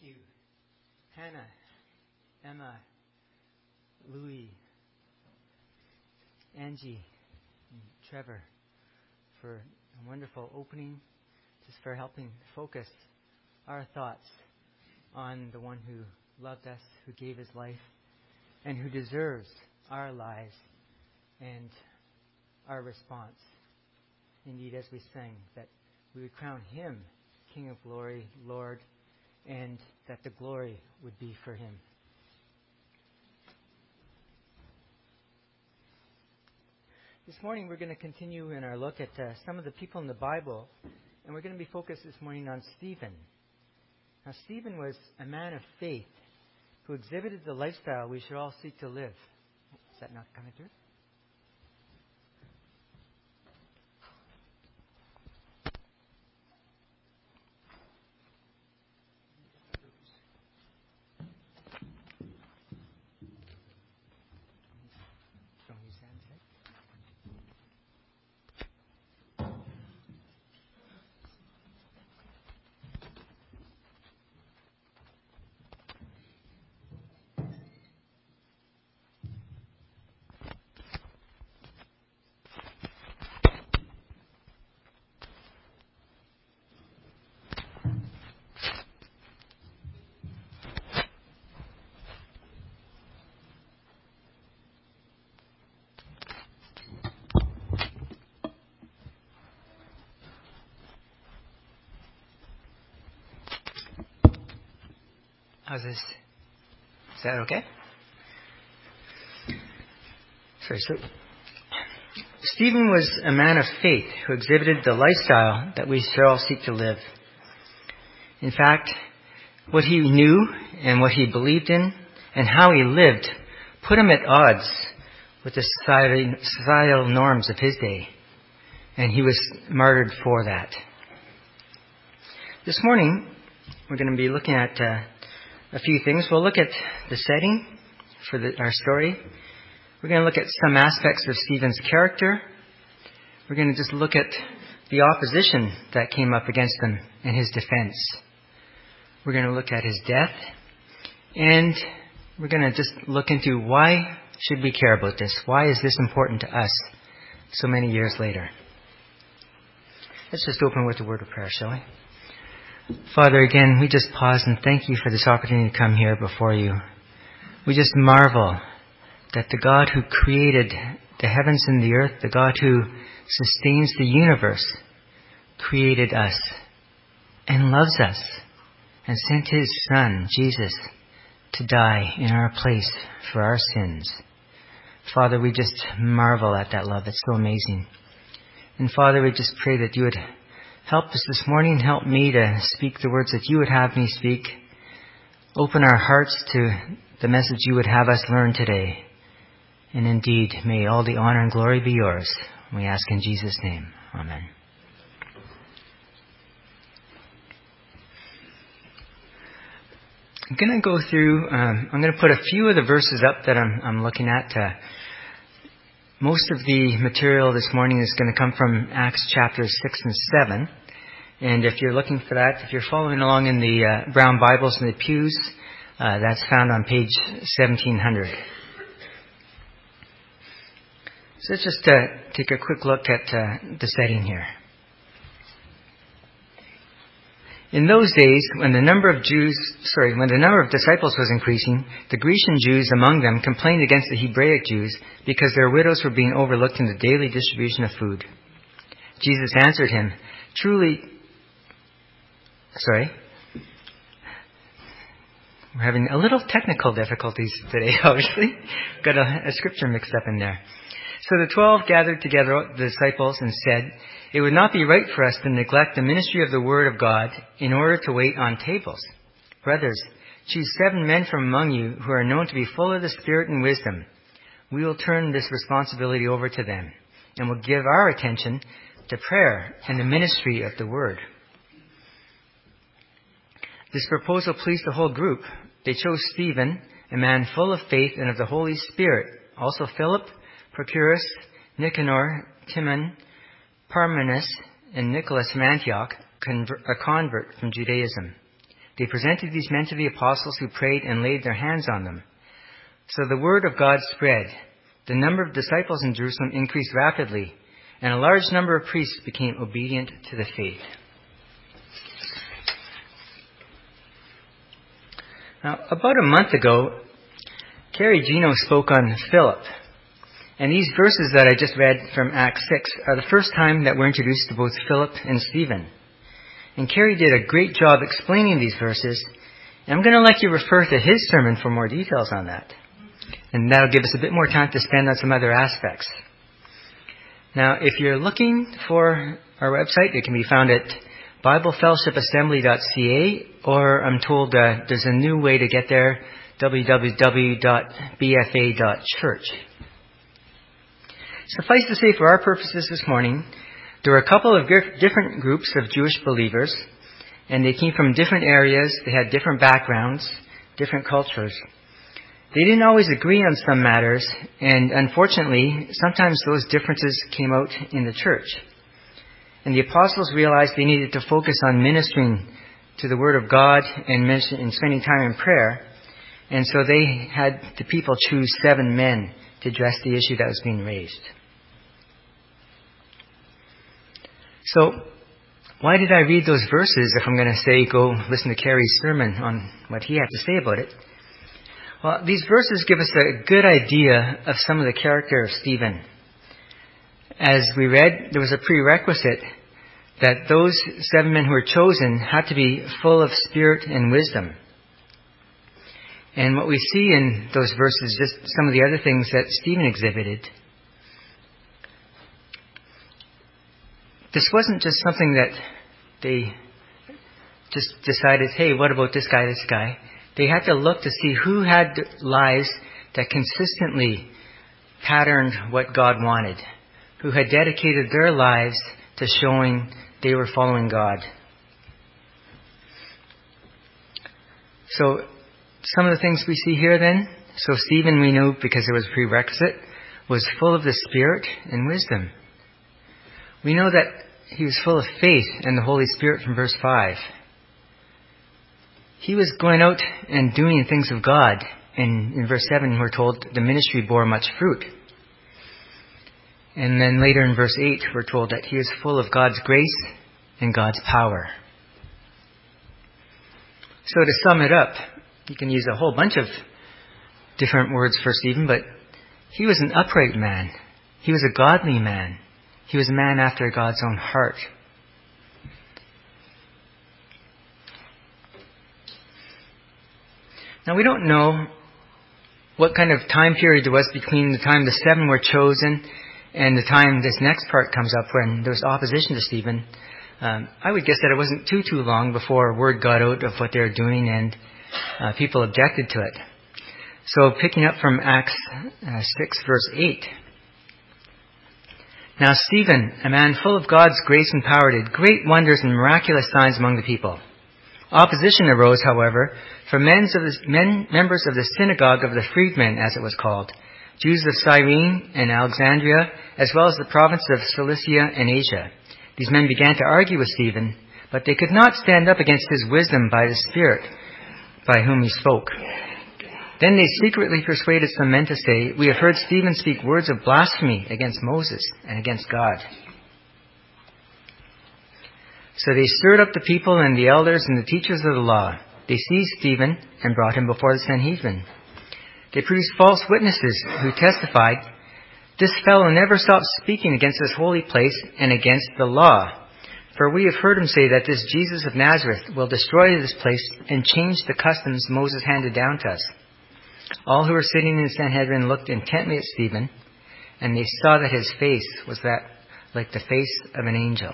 you, Hannah, Emma, Louis, Angie, and Trevor for a wonderful opening, just for helping focus our thoughts on the one who loved us, who gave his life, and who deserves our lives and our response. Indeed, as we sang, that we would crown him King of glory, Lord, and that the glory would be for him. This morning we're going to continue in our look at uh, some of the people in the Bible, and we're going to be focused this morning on Stephen. Now, Stephen was a man of faith who exhibited the lifestyle we should all seek to live. Is that not coming through? Is that okay? Sorry, so Stephen was a man of faith who exhibited the lifestyle that we should all seek to live. In fact, what he knew and what he believed in and how he lived put him at odds with the societal norms of his day. And he was martyred for that. This morning, we're going to be looking at uh, a few things. We'll look at the setting for the, our story. We're going to look at some aspects of Stephen's character. We're going to just look at the opposition that came up against him and his defense. We're going to look at his death. And we're going to just look into why should we care about this? Why is this important to us so many years later? Let's just open with a word of prayer, shall we? Father, again, we just pause and thank you for this opportunity to come here before you. We just marvel that the God who created the heavens and the earth, the God who sustains the universe, created us and loves us and sent his Son, Jesus, to die in our place for our sins. Father, we just marvel at that love. It's so amazing. And Father, we just pray that you would Help us this morning. Help me to speak the words that you would have me speak. Open our hearts to the message you would have us learn today. And indeed, may all the honor and glory be yours. We ask in Jesus' name. Amen. I'm going to go through, um, I'm going to put a few of the verses up that I'm, I'm looking at. Uh, most of the material this morning is going to come from Acts chapters 6 and 7. And if you're looking for that, if you're following along in the uh, brown Bibles in the pews, uh, that's found on page 1700. So let's just uh, take a quick look at uh, the setting here. In those days, when the number of Jews, sorry, when the number of disciples was increasing, the Grecian Jews among them complained against the Hebraic Jews because their widows were being overlooked in the daily distribution of food. Jesus answered him, Truly, sorry, we're having a little technical difficulties today, obviously. Got a, a scripture mixed up in there. So the twelve gathered together the disciples and said, It would not be right for us to neglect the ministry of the Word of God in order to wait on tables. Brothers, choose seven men from among you who are known to be full of the Spirit and wisdom. We will turn this responsibility over to them and will give our attention to prayer and the ministry of the Word. This proposal pleased the whole group. They chose Stephen, a man full of faith and of the Holy Spirit, also Philip, Prochorus, Nicanor, Timon, Parmenas, and Nicholas of Antioch, a convert from Judaism. They presented these men to the apostles who prayed and laid their hands on them. So the word of God spread. The number of disciples in Jerusalem increased rapidly, and a large number of priests became obedient to the faith. Now, about a month ago, Carrie Gino spoke on Philip. And these verses that I just read from Acts 6 are the first time that we're introduced to both Philip and Stephen. And Carrie did a great job explaining these verses. And I'm going to let you refer to his sermon for more details on that. And that'll give us a bit more time to spend on some other aspects. Now, if you're looking for our website, it can be found at BibleFellowshipAssembly.ca, or I'm told uh, there's a new way to get there, www.bfa.church. Suffice to say, for our purposes this morning, there were a couple of different groups of Jewish believers, and they came from different areas, they had different backgrounds, different cultures. They didn't always agree on some matters, and unfortunately, sometimes those differences came out in the church. And the apostles realized they needed to focus on ministering to the Word of God and, and spending time in prayer. And so they had the people choose seven men to address the issue that was being raised. So, why did I read those verses if I'm going to say go listen to Carrie's sermon on what he had to say about it? Well, these verses give us a good idea of some of the character of Stephen. As we read, there was a prerequisite that those seven men who were chosen had to be full of spirit and wisdom. And what we see in those verses, just some of the other things that Stephen exhibited. This wasn't just something that they just decided, hey, what about this guy, this guy? They had to look to see who had lives that consistently patterned what God wanted, who had dedicated their lives to showing they were following God. So, some of the things we see here then, so Stephen we know because it was prerequisite, was full of the Spirit and wisdom. We know that he was full of faith and the Holy Spirit from verse 5. He was going out and doing things of God. And in verse 7, we're told the ministry bore much fruit. And then later in verse 8, we're told that he is full of God's grace and God's power. So to sum it up, you can use a whole bunch of different words for Stephen, but he was an upright man. He was a godly man. He was a man after God's own heart. Now we don't know what kind of time period there was between the time the seven were chosen and the time this next part comes up when there was opposition to Stephen. Um, I would guess that it wasn't too too long before word got out of what they were doing and uh, people objected to it. So picking up from Acts uh, 6 verse 8. Now Stephen, a man full of God's grace and power, did great wonders and miraculous signs among the people. Opposition arose, however, from men, members of the synagogue of the freedmen, as it was called, Jews of Cyrene and Alexandria, as well as the province of Cilicia and Asia. These men began to argue with Stephen, but they could not stand up against his wisdom by the Spirit by whom he spoke. Then they secretly persuaded some men to say, We have heard Stephen speak words of blasphemy against Moses and against God. So they stirred up the people and the elders and the teachers of the law. They seized Stephen and brought him before the Sanhedrin. They produced false witnesses who testified, This fellow never stopped speaking against this holy place and against the law. For we have heard him say that this Jesus of Nazareth will destroy this place and change the customs Moses handed down to us. All who were sitting in the Sanhedrin looked intently at Stephen, and they saw that his face was that like the face of an angel.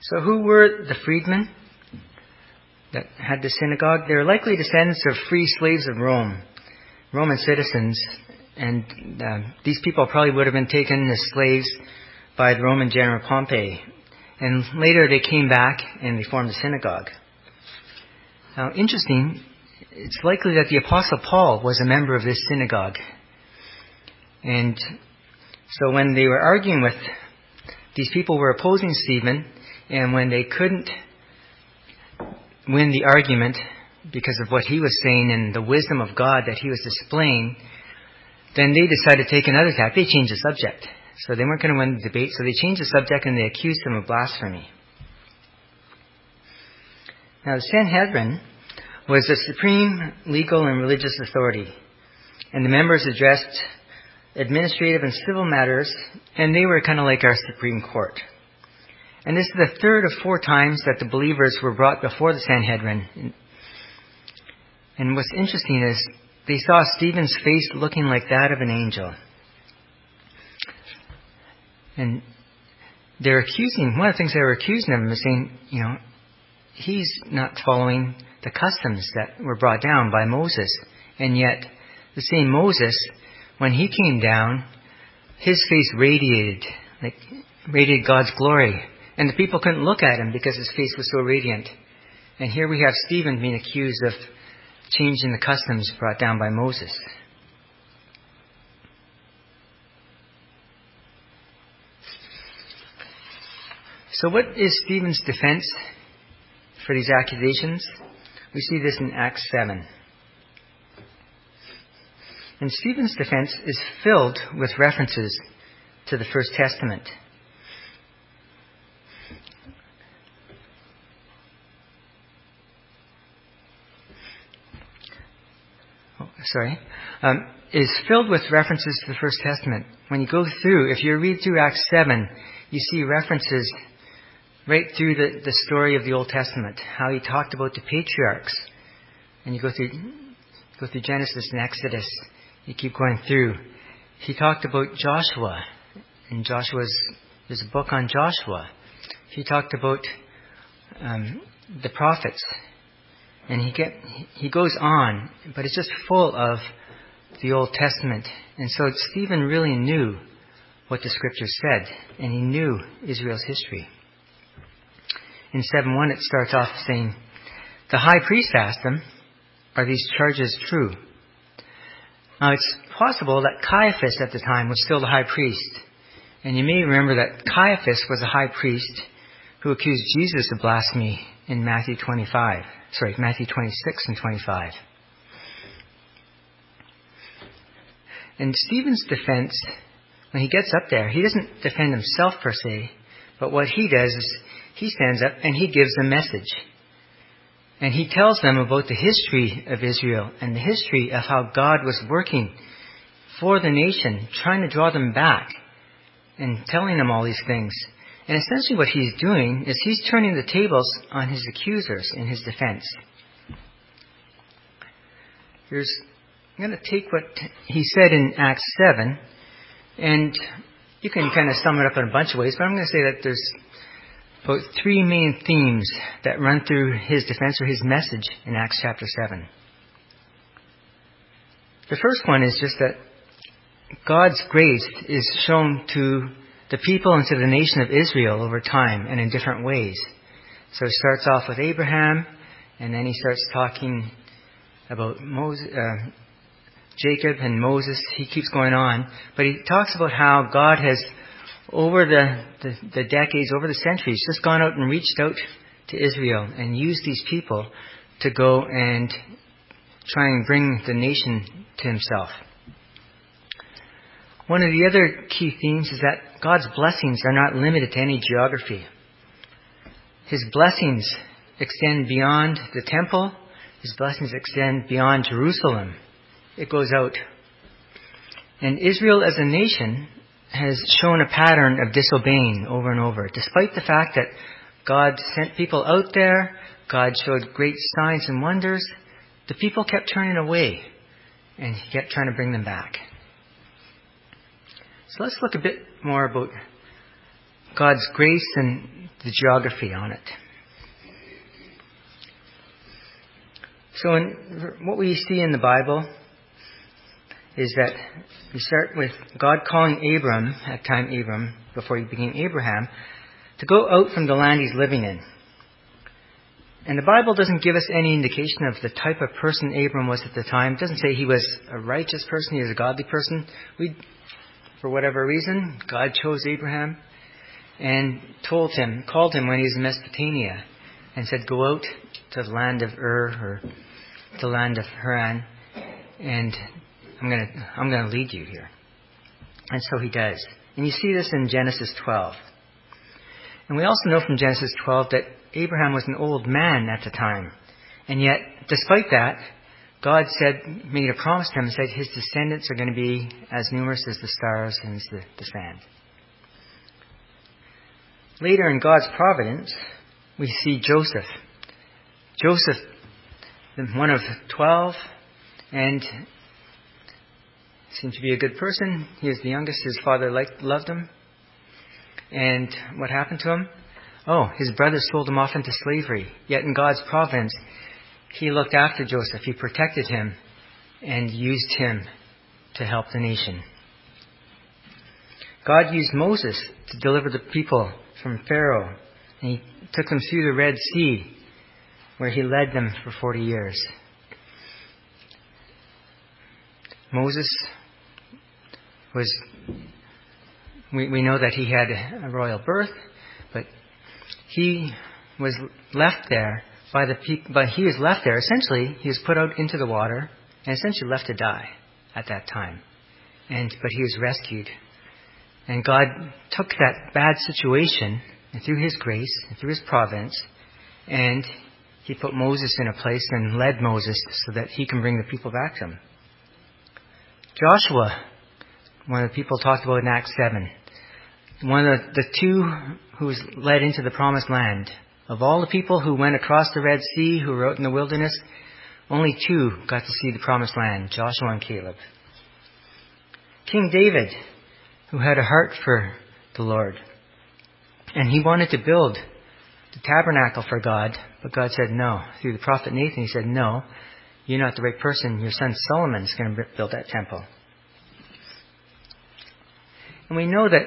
So who were the freedmen that had the synagogue? They were likely descendants of free slaves of Rome, Roman citizens, and uh, these people probably would have been taken as slaves by the Roman general Pompey. And later they came back and they formed a synagogue. Now, interesting, it's likely that the Apostle Paul was a member of this synagogue. And so when they were arguing with these people were opposing Stephen, and when they couldn't win the argument because of what he was saying and the wisdom of God that he was displaying, then they decided to take another tack. They changed the subject. So they weren't going to win the debate, so they changed the subject and they accused him of blasphemy. Now, the Sanhedrin was the supreme legal and religious authority, and the members addressed administrative and civil matters, and they were kind of like our Supreme Court. And this is the third of four times that the believers were brought before the Sanhedrin. And what's interesting is they saw Stephen's face looking like that of an angel. And they're accusing, one of the things they were accusing of him is saying, you know, he's not following the customs that were brought down by Moses. And yet, the same Moses, when he came down, his face radiated, like, radiated God's glory. And the people couldn't look at him because his face was so radiant. And here we have Stephen being accused of changing the customs brought down by Moses. So, what is Stephen's defense for these accusations? We see this in Acts 7. And Stephen's defense is filled with references to the First Testament. Oh, sorry. Um, is filled with references to the First Testament. When you go through, if you read through Acts 7, you see references right through the, the story of the Old Testament, how he talked about the patriarchs. And you go through, go through Genesis and Exodus, you keep going through. He talked about Joshua, and Joshua's, there's a book on Joshua. He talked about um, the prophets, and he get he goes on, but it's just full of the Old Testament. And so Stephen really knew what the scriptures said, and he knew Israel's history in 7.1 it starts off saying, The high priest asked him, Are these charges true? Now it's possible that Caiaphas at the time was still the high priest. And you may remember that Caiaphas was a high priest who accused Jesus of blasphemy in Matthew 25. Sorry, Matthew 26 and 25. In Stephen's defense, when he gets up there, he doesn't defend himself per se, but what he does is he stands up and he gives a message. And he tells them about the history of Israel and the history of how God was working for the nation, trying to draw them back and telling them all these things. And essentially what he's doing is he's turning the tables on his accusers in his defense. Here's, I'm going to take what he said in Acts 7, and you can kind of sum it up in a bunch of ways, but I'm going to say that there's about three main themes that run through his defense or his message in Acts chapter 7. The first one is just that God's grace is shown to the people and to the nation of Israel over time and in different ways. So it starts off with Abraham, and then he starts talking about Moses, uh, Jacob and Moses. He keeps going on, but he talks about how God has over the, the, the decades, over the centuries, just gone out and reached out to Israel and used these people to go and try and bring the nation to himself. One of the other key themes is that God's blessings are not limited to any geography. His blessings extend beyond the temple. His blessings extend beyond Jerusalem. It goes out. And Israel as a nation has shown a pattern of disobeying over and over, despite the fact that God sent people out there, God showed great signs and wonders, the people kept turning away, and He kept trying to bring them back. So let's look a bit more about God's grace and the geography on it. So, in what we see in the Bible is that we start with God calling Abram, at time Abram, before he became Abraham, to go out from the land he's living in. And the Bible doesn't give us any indication of the type of person Abram was at the time. It doesn't say he was a righteous person, he was a godly person. We, for whatever reason, God chose Abraham and told him, called him when he was in Mesopotamia, and said, Go out to the land of Ur or the land of Haran, and I'm gonna I'm gonna lead you here. And so he does. And you see this in Genesis 12. And we also know from Genesis 12 that Abraham was an old man at the time. And yet, despite that, God said, made a promise to him said his descendants are going to be as numerous as the stars and as the, the sand. Later in God's providence, we see Joseph. Joseph, one of twelve, and seemed to be a good person. He was the youngest. His father liked, loved him. And what happened to him? Oh, his brothers sold him off into slavery. Yet in God's providence, he looked after Joseph. He protected him and used him to help the nation. God used Moses to deliver the people from Pharaoh. And he took them through the Red Sea, where he led them for 40 years. Moses was, we, we know that he had a royal birth, but he was left there by the people, but he was left there, essentially, he was put out into the water and essentially left to die at that time. And, but he was rescued. And God took that bad situation and through his grace and through his providence and he put Moses in a place and led Moses so that he can bring the people back to him. Joshua one of the people talked about in Acts 7. One of the, the two who was led into the promised land. Of all the people who went across the Red Sea, who out in the wilderness, only two got to see the promised land, Joshua and Caleb. King David, who had a heart for the Lord, and he wanted to build the tabernacle for God, but God said no. Through the prophet Nathan, he said, no, you're not the right person. Your son Solomon is going to build that temple. And we know that,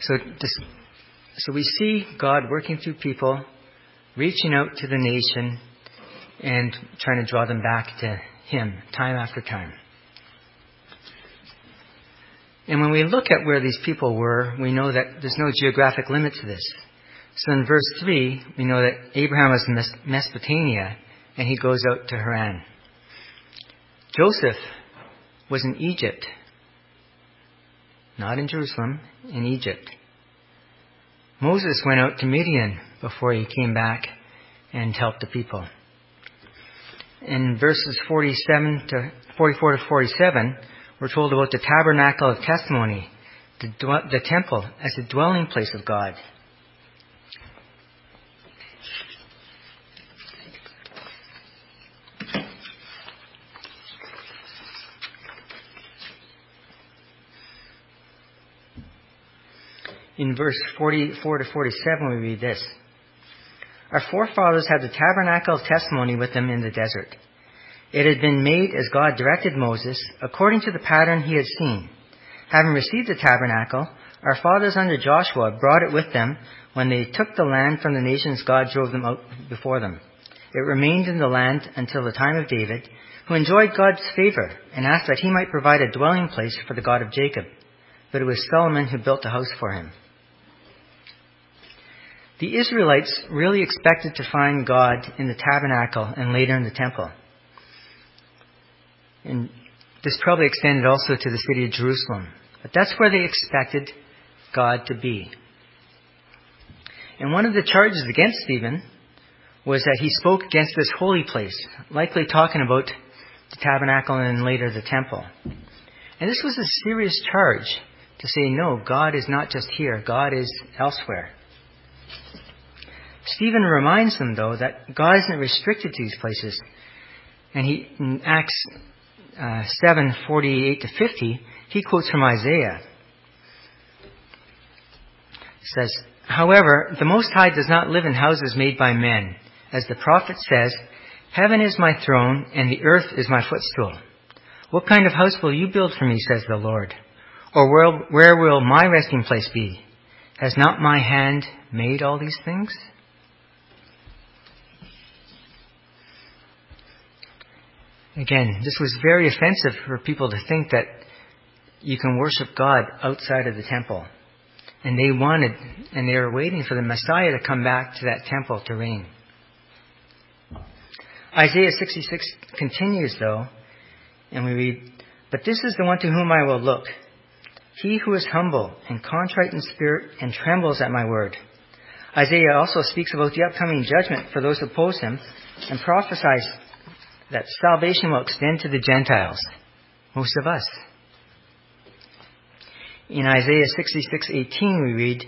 so, so we see God working through people, reaching out to the nation, and trying to draw them back to Him time after time. And when we look at where these people were, we know that there's no geographic limit to this. So in verse 3, we know that Abraham was in Mesopotamia, and he goes out to Haran. Joseph was in Egypt, not in Jerusalem, in Egypt. Moses went out to Midian before he came back and helped the people. In verses 47 to 44 to 47, we're told about the tabernacle of testimony, the, the temple as the dwelling place of God. In verse 44 to 47, we read this. Our forefathers had the tabernacle of testimony with them in the desert. It had been made as God directed Moses, according to the pattern he had seen. Having received the tabernacle, our fathers under Joshua brought it with them when they took the land from the nations God drove them out before them. It remained in the land until the time of David, who enjoyed God's favor and asked that he might provide a dwelling place for the God of Jacob. But it was Solomon who built the house for him. The Israelites really expected to find God in the tabernacle and later in the temple. And this probably extended also to the city of Jerusalem. But that's where they expected God to be. And one of the charges against Stephen was that he spoke against this holy place, likely talking about the tabernacle and later the temple. And this was a serious charge to say, no, God is not just here, God is elsewhere. Stephen reminds them, though, that God isn't restricted to these places. And he, in Acts uh, 7 48 to 50, he quotes from Isaiah. It says, However, the Most High does not live in houses made by men. As the prophet says, Heaven is my throne, and the earth is my footstool. What kind of house will you build for me, says the Lord? Or where, where will my resting place be? Has not my hand made all these things? Again, this was very offensive for people to think that you can worship God outside of the temple. And they wanted, and they were waiting for the Messiah to come back to that temple to reign. Isaiah 66 continues, though, and we read, But this is the one to whom I will look he who is humble and contrite in spirit and trembles at my word. Isaiah also speaks about the upcoming judgment for those who oppose him and prophesies that salvation will extend to the Gentiles, most of us. In Isaiah 66:18 we read,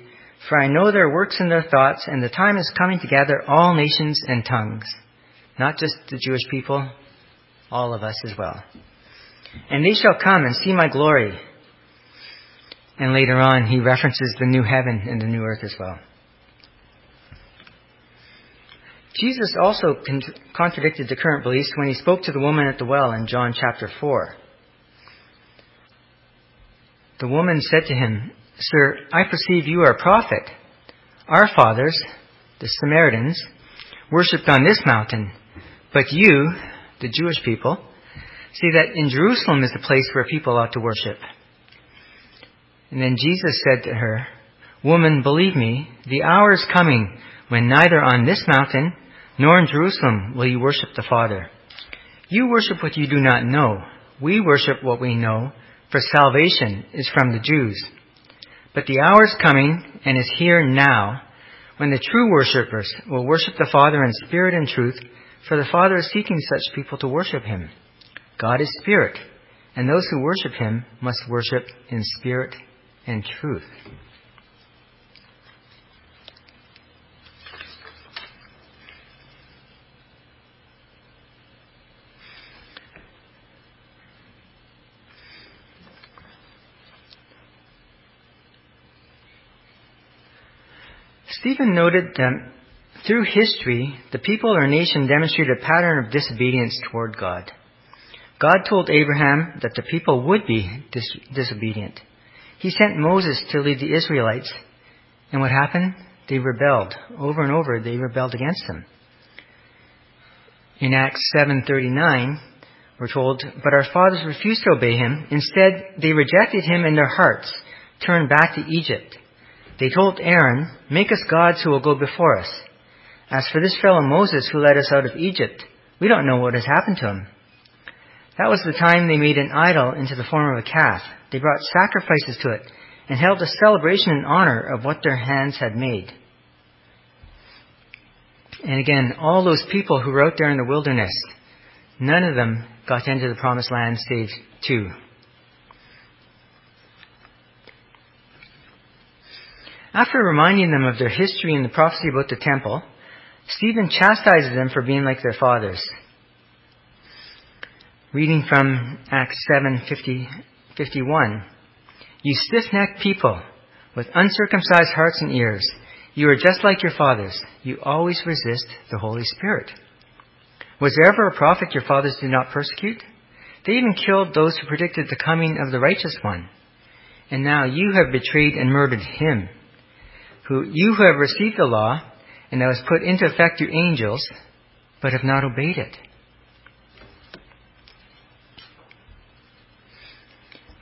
"For I know their works and their thoughts, and the time is coming to gather all nations and tongues, not just the Jewish people, all of us as well. And they shall come and see my glory." And later on, he references the new heaven and the new earth as well. Jesus also contradicted the current beliefs when he spoke to the woman at the well in John chapter 4. The woman said to him, Sir, I perceive you are a prophet. Our fathers, the Samaritans, worshipped on this mountain, but you, the Jewish people, say that in Jerusalem is the place where people ought to worship. And then Jesus said to her, Woman, believe me, the hour is coming when neither on this mountain nor in Jerusalem will you worship the Father. You worship what you do not know. We worship what we know, for salvation is from the Jews. But the hour is coming and is here now when the true worshippers will worship the Father in spirit and truth, for the Father is seeking such people to worship him. God is spirit, and those who worship him must worship in spirit and truth. Stephen noted that through history, the people or nation demonstrated a pattern of disobedience toward God. God told Abraham that the people would be dis- disobedient. He sent Moses to lead the Israelites, and what happened? They rebelled. Over and over, they rebelled against him. In Acts 7:39, we're told, "But our fathers refused to obey him. Instead, they rejected him in their hearts, turned back to Egypt." They told Aaron, Make us gods who will go before us. As for this fellow Moses who led us out of Egypt, we don't know what has happened to him. That was the time they made an idol into the form of a calf. They brought sacrifices to it and held a celebration in honor of what their hands had made. And again, all those people who were out there in the wilderness, none of them got into the promised land save two. After reminding them of their history and the prophecy about the temple, Stephen chastises them for being like their fathers. Reading from Acts 7 50, 51. You stiff necked people with uncircumcised hearts and ears, you are just like your fathers. You always resist the Holy Spirit. Was there ever a prophet your fathers did not persecute? They even killed those who predicted the coming of the righteous one. And now you have betrayed and murdered him who you who have received the law and that was put into effect through angels, but have not obeyed it.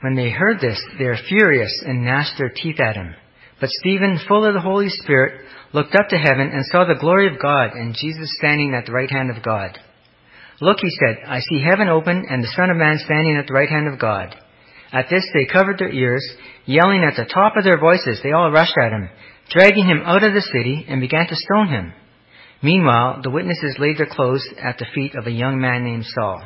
When they heard this, they were furious and gnashed their teeth at him. But Stephen, full of the Holy Spirit, looked up to heaven and saw the glory of God and Jesus standing at the right hand of God. Look, he said, I see heaven open and the Son of Man standing at the right hand of God. At this they covered their ears, yelling at the top of their voices. They all rushed at him, dragging him out of the city, and began to stone him. Meanwhile, the witnesses laid their clothes at the feet of a young man named Saul.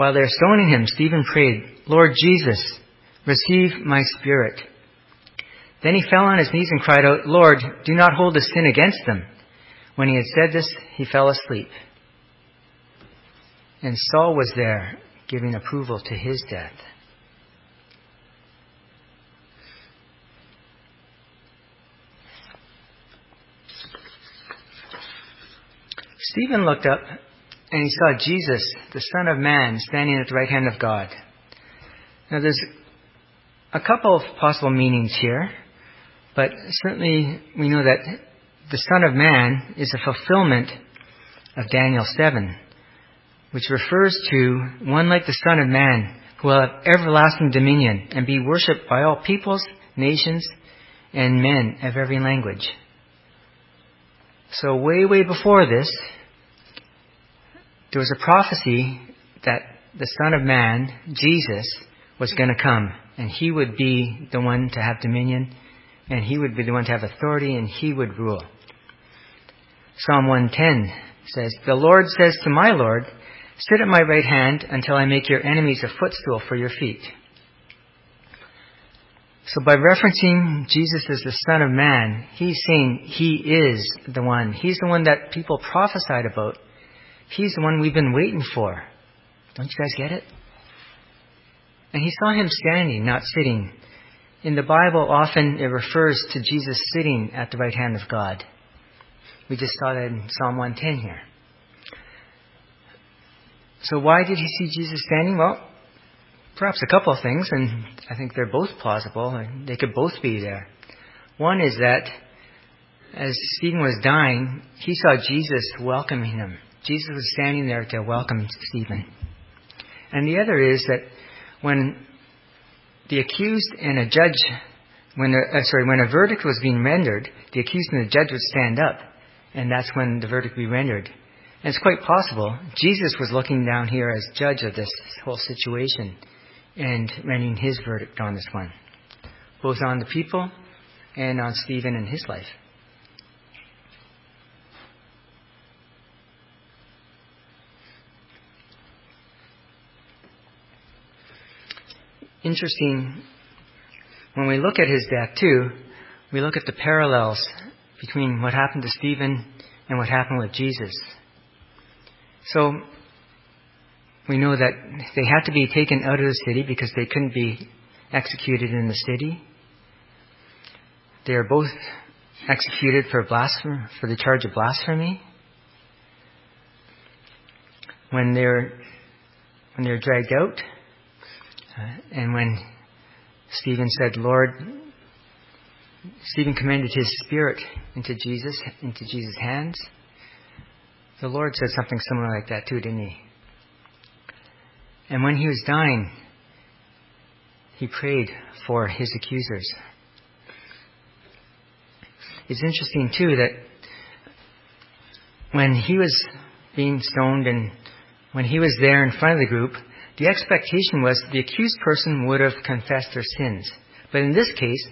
While they were stoning him, Stephen prayed, Lord Jesus, receive my spirit. Then he fell on his knees and cried out, Lord, do not hold this sin against them. When he had said this, he fell asleep. And Saul was there, giving approval to his death. Stephen looked up and he saw Jesus, the Son of Man, standing at the right hand of God. Now, there's a couple of possible meanings here, but certainly we know that the Son of Man is a fulfillment of Daniel 7. which refers to one like the Son of Man, who will have everlasting dominion and be worshipped by all peoples, nations, and men of every language. So way, way before this, there was a prophecy that the Son of Man, Jesus, was going to come, and he would be the one to have dominion, and he would be the one to have authority, and he would rule. Psalm 110 says, The Lord says to my Lord, Sit at my right hand until I make your enemies a footstool for your feet. So by referencing Jesus as the Son of Man, he's saying he is the one. He's the one that people prophesied about. He's the one we've been waiting for. Don't you guys get it? And he saw him standing, not sitting. In the Bible, often it refers to Jesus sitting at the right hand of God. We just saw that in Psalm 110 here. So why did he see Jesus standing? Well, perhaps a couple of things, and I think they're both plausible. And they could both be there. One is that as Stephen was dying, he saw Jesus welcoming him. Jesus was standing there to welcome Stephen. And the other is that when the accused and a judge, when a, uh, sorry, when a verdict was being rendered, the accused and the judge would stand up, and that's when the verdict would be rendered. And it's quite possible Jesus was looking down here as judge of this whole situation and rendering his verdict on this one, both on the people and on Stephen and his life. Interesting, when we look at his death too, we look at the parallels between what happened to Stephen and what happened with Jesus. So we know that they had to be taken out of the city because they couldn't be executed in the city. They are both executed for blasphemy, for the charge of blasphemy. When they're when they're dragged out, and when Stephen said, "Lord," Stephen commended his spirit into Jesus, into Jesus' hands. The Lord said something similar like that too, didn't he? And when he was dying, he prayed for his accusers. It's interesting too that when he was being stoned and when he was there in front of the group, the expectation was the accused person would have confessed their sins. But in this case,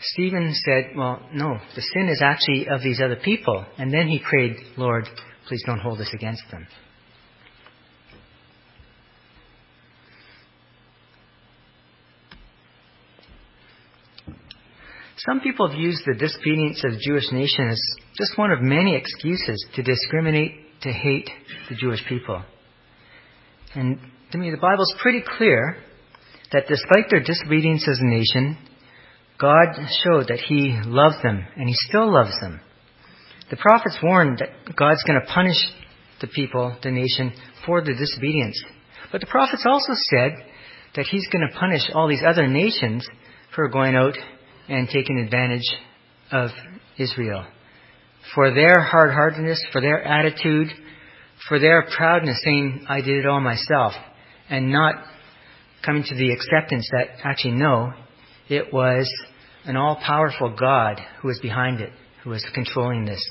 Stephen said, well, no, the sin is actually of these other people. And then he prayed, Lord, Please don't hold this against them. Some people have used the disobedience of the Jewish nation as just one of many excuses to discriminate, to hate the Jewish people. And to me, the Bible's pretty clear that despite their disobedience as a nation, God showed that He loved them, and He still loves them. The prophets warned that God's going to punish the people, the nation, for the disobedience. But the prophets also said that He's going to punish all these other nations for going out and taking advantage of Israel. For their hard heartedness, for their attitude, for their proudness, saying, I did it all myself, and not coming to the acceptance that actually, no, it was an all powerful God who was behind it who was controlling this.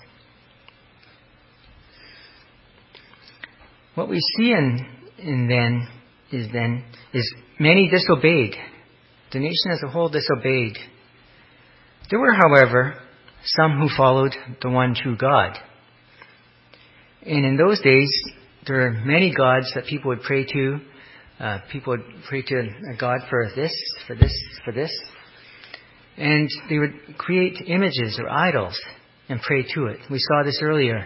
What we see in, in then is then is many disobeyed. The nation as a whole disobeyed. There were, however, some who followed the one true God. And in those days, there were many gods that people would pray to. Uh, people would pray to God for this, for this, for this. And they would create images or idols and pray to it. We saw this earlier,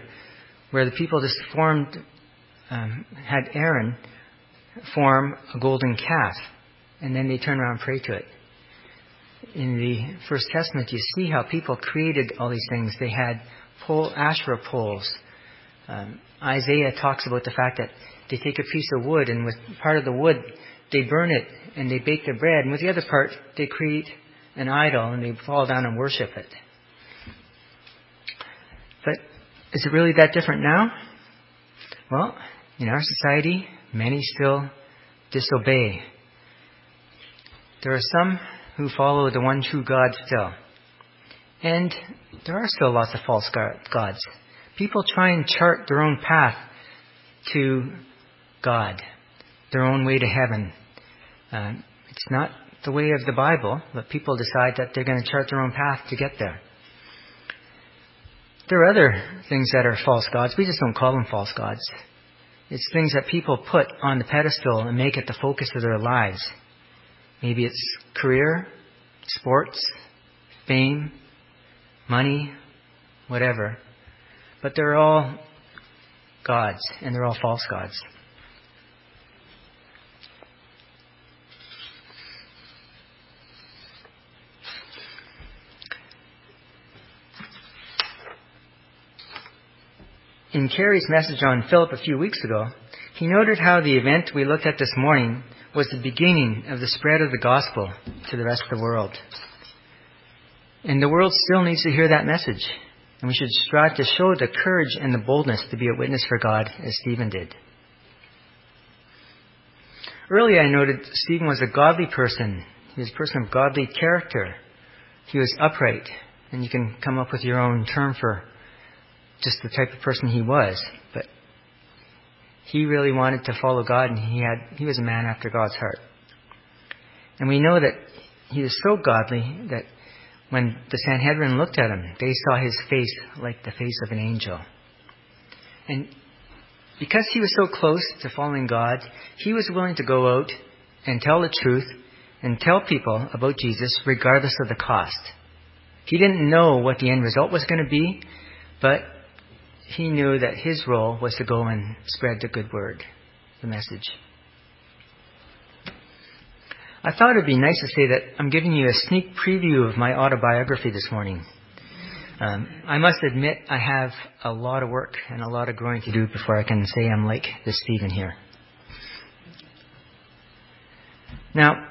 where the people just formed, um, had Aaron form a golden calf, and then they turn around and pray to it. In the First Testament, you see how people created all these things. They had pole, Asherah poles. Um, Isaiah talks about the fact that they take a piece of wood, and with part of the wood, they burn it and they bake the bread, and with the other part, they create an idol and they fall down and worship it. But is it really that different now? Well, In our society, many still disobey. There are some who follow the one true God still. And there are still lots of false gods. People try and chart their own path to God, their own way to heaven. Uh, it's not the way of the Bible, but people decide that they're going to chart their own path to get there. There are other things that are false gods. We just don't call them false gods. It's things that people put on the pedestal and make it the focus of their lives. Maybe it's career, sports, fame, money, whatever. But they're all gods, and they're all false gods. In Carey's message on Philip a few weeks ago, he noted how the event we looked at this morning was the beginning of the spread of the gospel to the rest of the world. And the world still needs to hear that message. And we should strive to show the courage and the boldness to be a witness for God as Stephen did. Earlier I noted Stephen was a godly person. He was a person of godly character. He was upright. And you can come up with your own term for just the type of person he was. But he really wanted to follow God and he had he was a man after God's heart. And we know that he was so godly that when the Sanhedrin looked at him, they saw his face like the face of an angel. And because he was so close to following God, he was willing to go out and tell the truth and tell people about Jesus regardless of the cost. He didn't know what the end result was going to be, but he knew that his role was to go and spread the good word, the message. I thought it'd be nice to say that I'm giving you a sneak preview of my autobiography this morning. Um, I must admit I have a lot of work and a lot of growing to do before I can say I'm like this Stephen here. Now,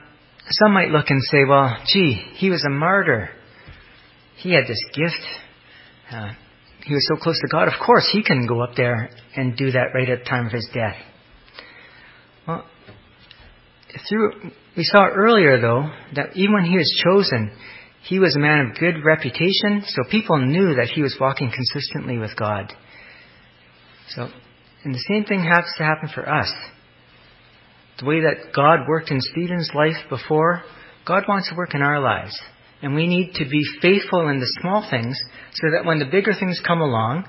some might look and say, well, gee, he was a martyr. He had this gift. Uh, he was so close to God. Of course, he can go up there and do that right at the time of his death. Well, through, we saw earlier, though, that even when he was chosen, he was a man of good reputation, so people knew that he was walking consistently with God. So, and the same thing has to happen for us. The way that God worked in Stephen's life before, God wants to work in our lives. And we need to be faithful in the small things so that when the bigger things come along,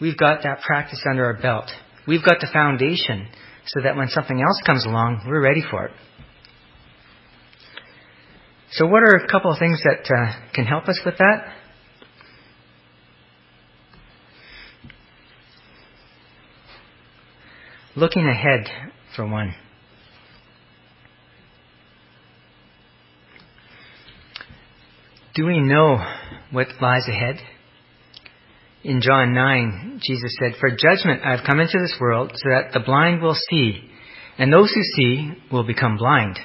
we've got that practice under our belt. We've got the foundation so that when something else comes along, we're ready for it. So, what are a couple of things that uh, can help us with that? Looking ahead, for one. Do we know what lies ahead? In John 9, Jesus said, For judgment I have come into this world so that the blind will see, and those who see will become blind.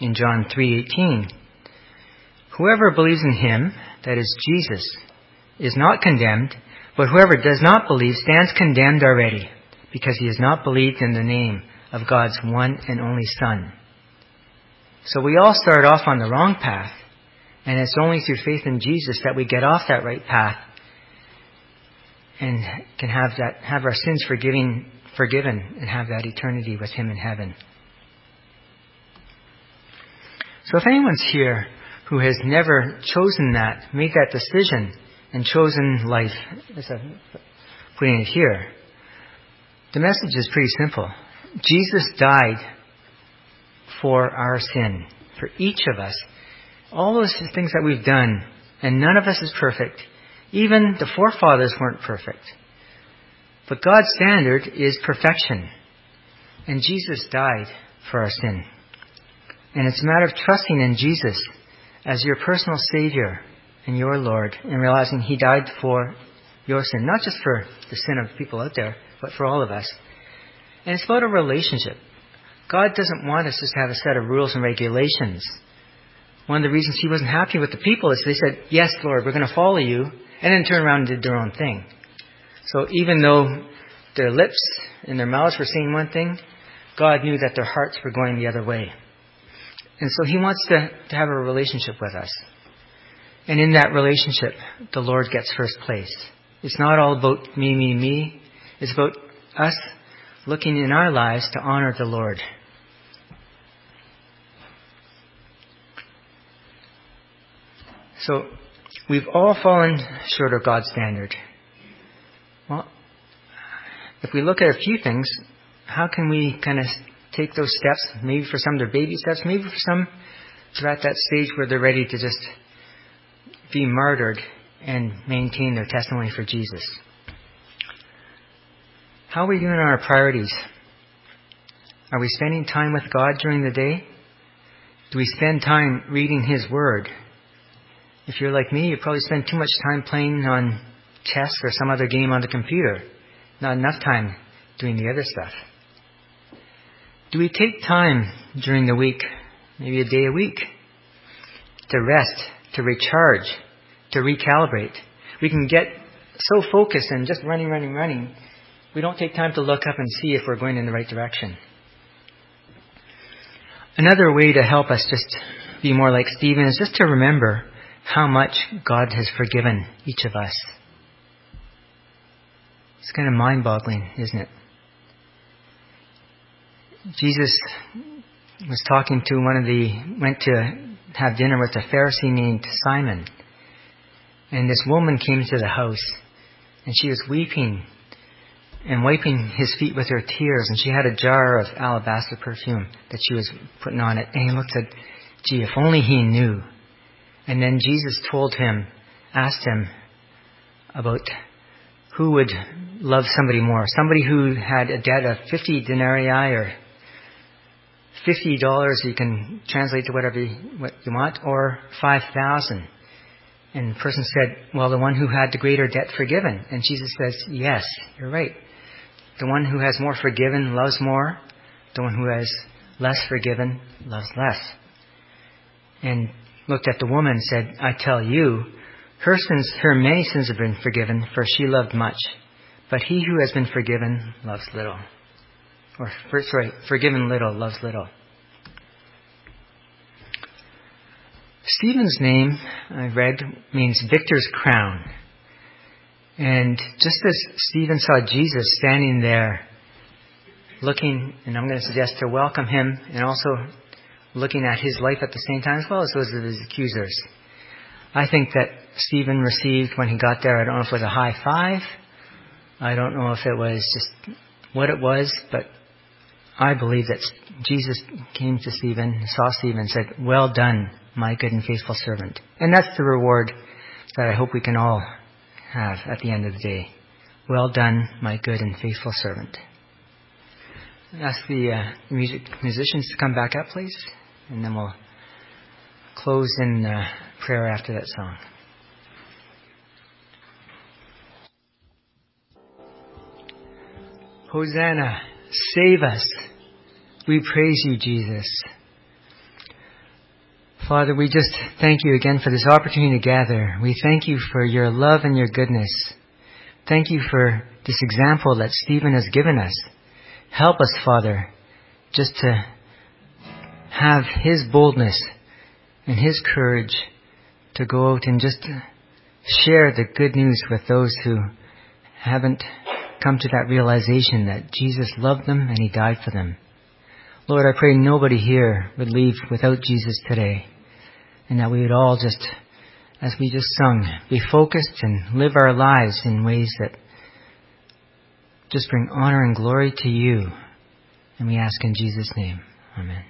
In John 3:18, Whoever believes in him, that is Jesus, is not condemned, but whoever does not believe stands condemned already, because he has not believed in the name of God's one and only Son. So we all start off on the wrong path and it's only through faith in Jesus that we get off that right path and can have that have our sins forgiven forgiven and have that eternity with him in heaven. So if anyone's here who has never chosen that, made that decision and chosen life, as I'm putting it here, the message is pretty simple. Jesus died for our sin, for each of us. All those things that we've done, and none of us is perfect. Even the forefathers weren't perfect. But God's standard is perfection. And Jesus died for our sin. And it's a matter of trusting in Jesus as your personal Savior and your Lord and realizing He died for your sin, not just for the sin of people out there, but for all of us. And it's about a relationship. God doesn't want us just to have a set of rules and regulations one of the reasons he wasn't happy with the people is they said, Yes, Lord, we're going to follow you, and then turn around and did their own thing. So even though their lips and their mouths were saying one thing, God knew that their hearts were going the other way. And so He wants to, to have a relationship with us. And in that relationship, the Lord gets first place. It's not all about me, me, me. It's about us looking in our lives to honor the Lord. So, we've all fallen short of God's standard. Well, if we look at a few things, how can we kind of take those steps? Maybe for some they're baby steps, maybe for some they're at that stage where they're ready to just be martyred and maintain their testimony for Jesus. How are we doing on our priorities? Are we spending time with God during the day? Do we spend time reading His Word? If you're like me, you probably spend too much time playing on chess or some other game on the computer. Not enough time doing the other stuff. Do we take time during the week, maybe a day a week, to rest, to recharge, to recalibrate? We can get so focused and just running, running, running, we don't take time to look up and see if we're going in the right direction. Another way to help us just be more like Stephen is just to remember how much God has forgiven each of us. It's kind of mind boggling, isn't it? Jesus was talking to one of the, went to have dinner with a Pharisee named Simon. And this woman came to the house and she was weeping and wiping his feet with her tears. And she had a jar of alabaster perfume that she was putting on it. And he looked at, gee, if only he knew. And then Jesus told him, asked him about who would love somebody more. Somebody who had a debt of 50 denarii or $50 you can translate to whatever you, what you want, or 5,000. And the person said, well, the one who had the greater debt forgiven. And Jesus says, yes, you're right. The one who has more forgiven loves more. The one who has less forgiven loves less. And looked at the woman and said, I tell you, her sins, her many sins have been forgiven, for she loved much. But he who has been forgiven loves little. Or, sorry, forgiven little loves little. Stephen's name, I read, means victor's crown. And just as Stephen saw Jesus standing there, looking, and I'm going to suggest to welcome him, and also looking at his life at the same time, as well as those of his accusers. I think that Stephen received when he got there, I don't know if it was a high five. I don't know if it was just what it was, but I believe that Jesus came to Stephen, saw Stephen, and said, Well done, my good and faithful servant. And that's the reward that I hope we can all have at the end of the day. Well done, my good and faithful servant. Ask the uh, music musicians to come back up, please, and then we'll close in uh, prayer after that song. Hosanna, save us. We praise you, Jesus. Father, we just thank you again for this opportunity to gather. We thank you for your love and your goodness. Thank you for this example that Stephen has given us. Help us, Father, just to have his boldness and his courage to go out and just share the good news with those who haven't come to that realization that Jesus loved them and he died for them. Lord, I pray nobody here would leave without Jesus today and that we would all just, as we just sung, be focused and live our lives in ways that just bring honor and glory to you. And we ask in Jesus' name. Amen.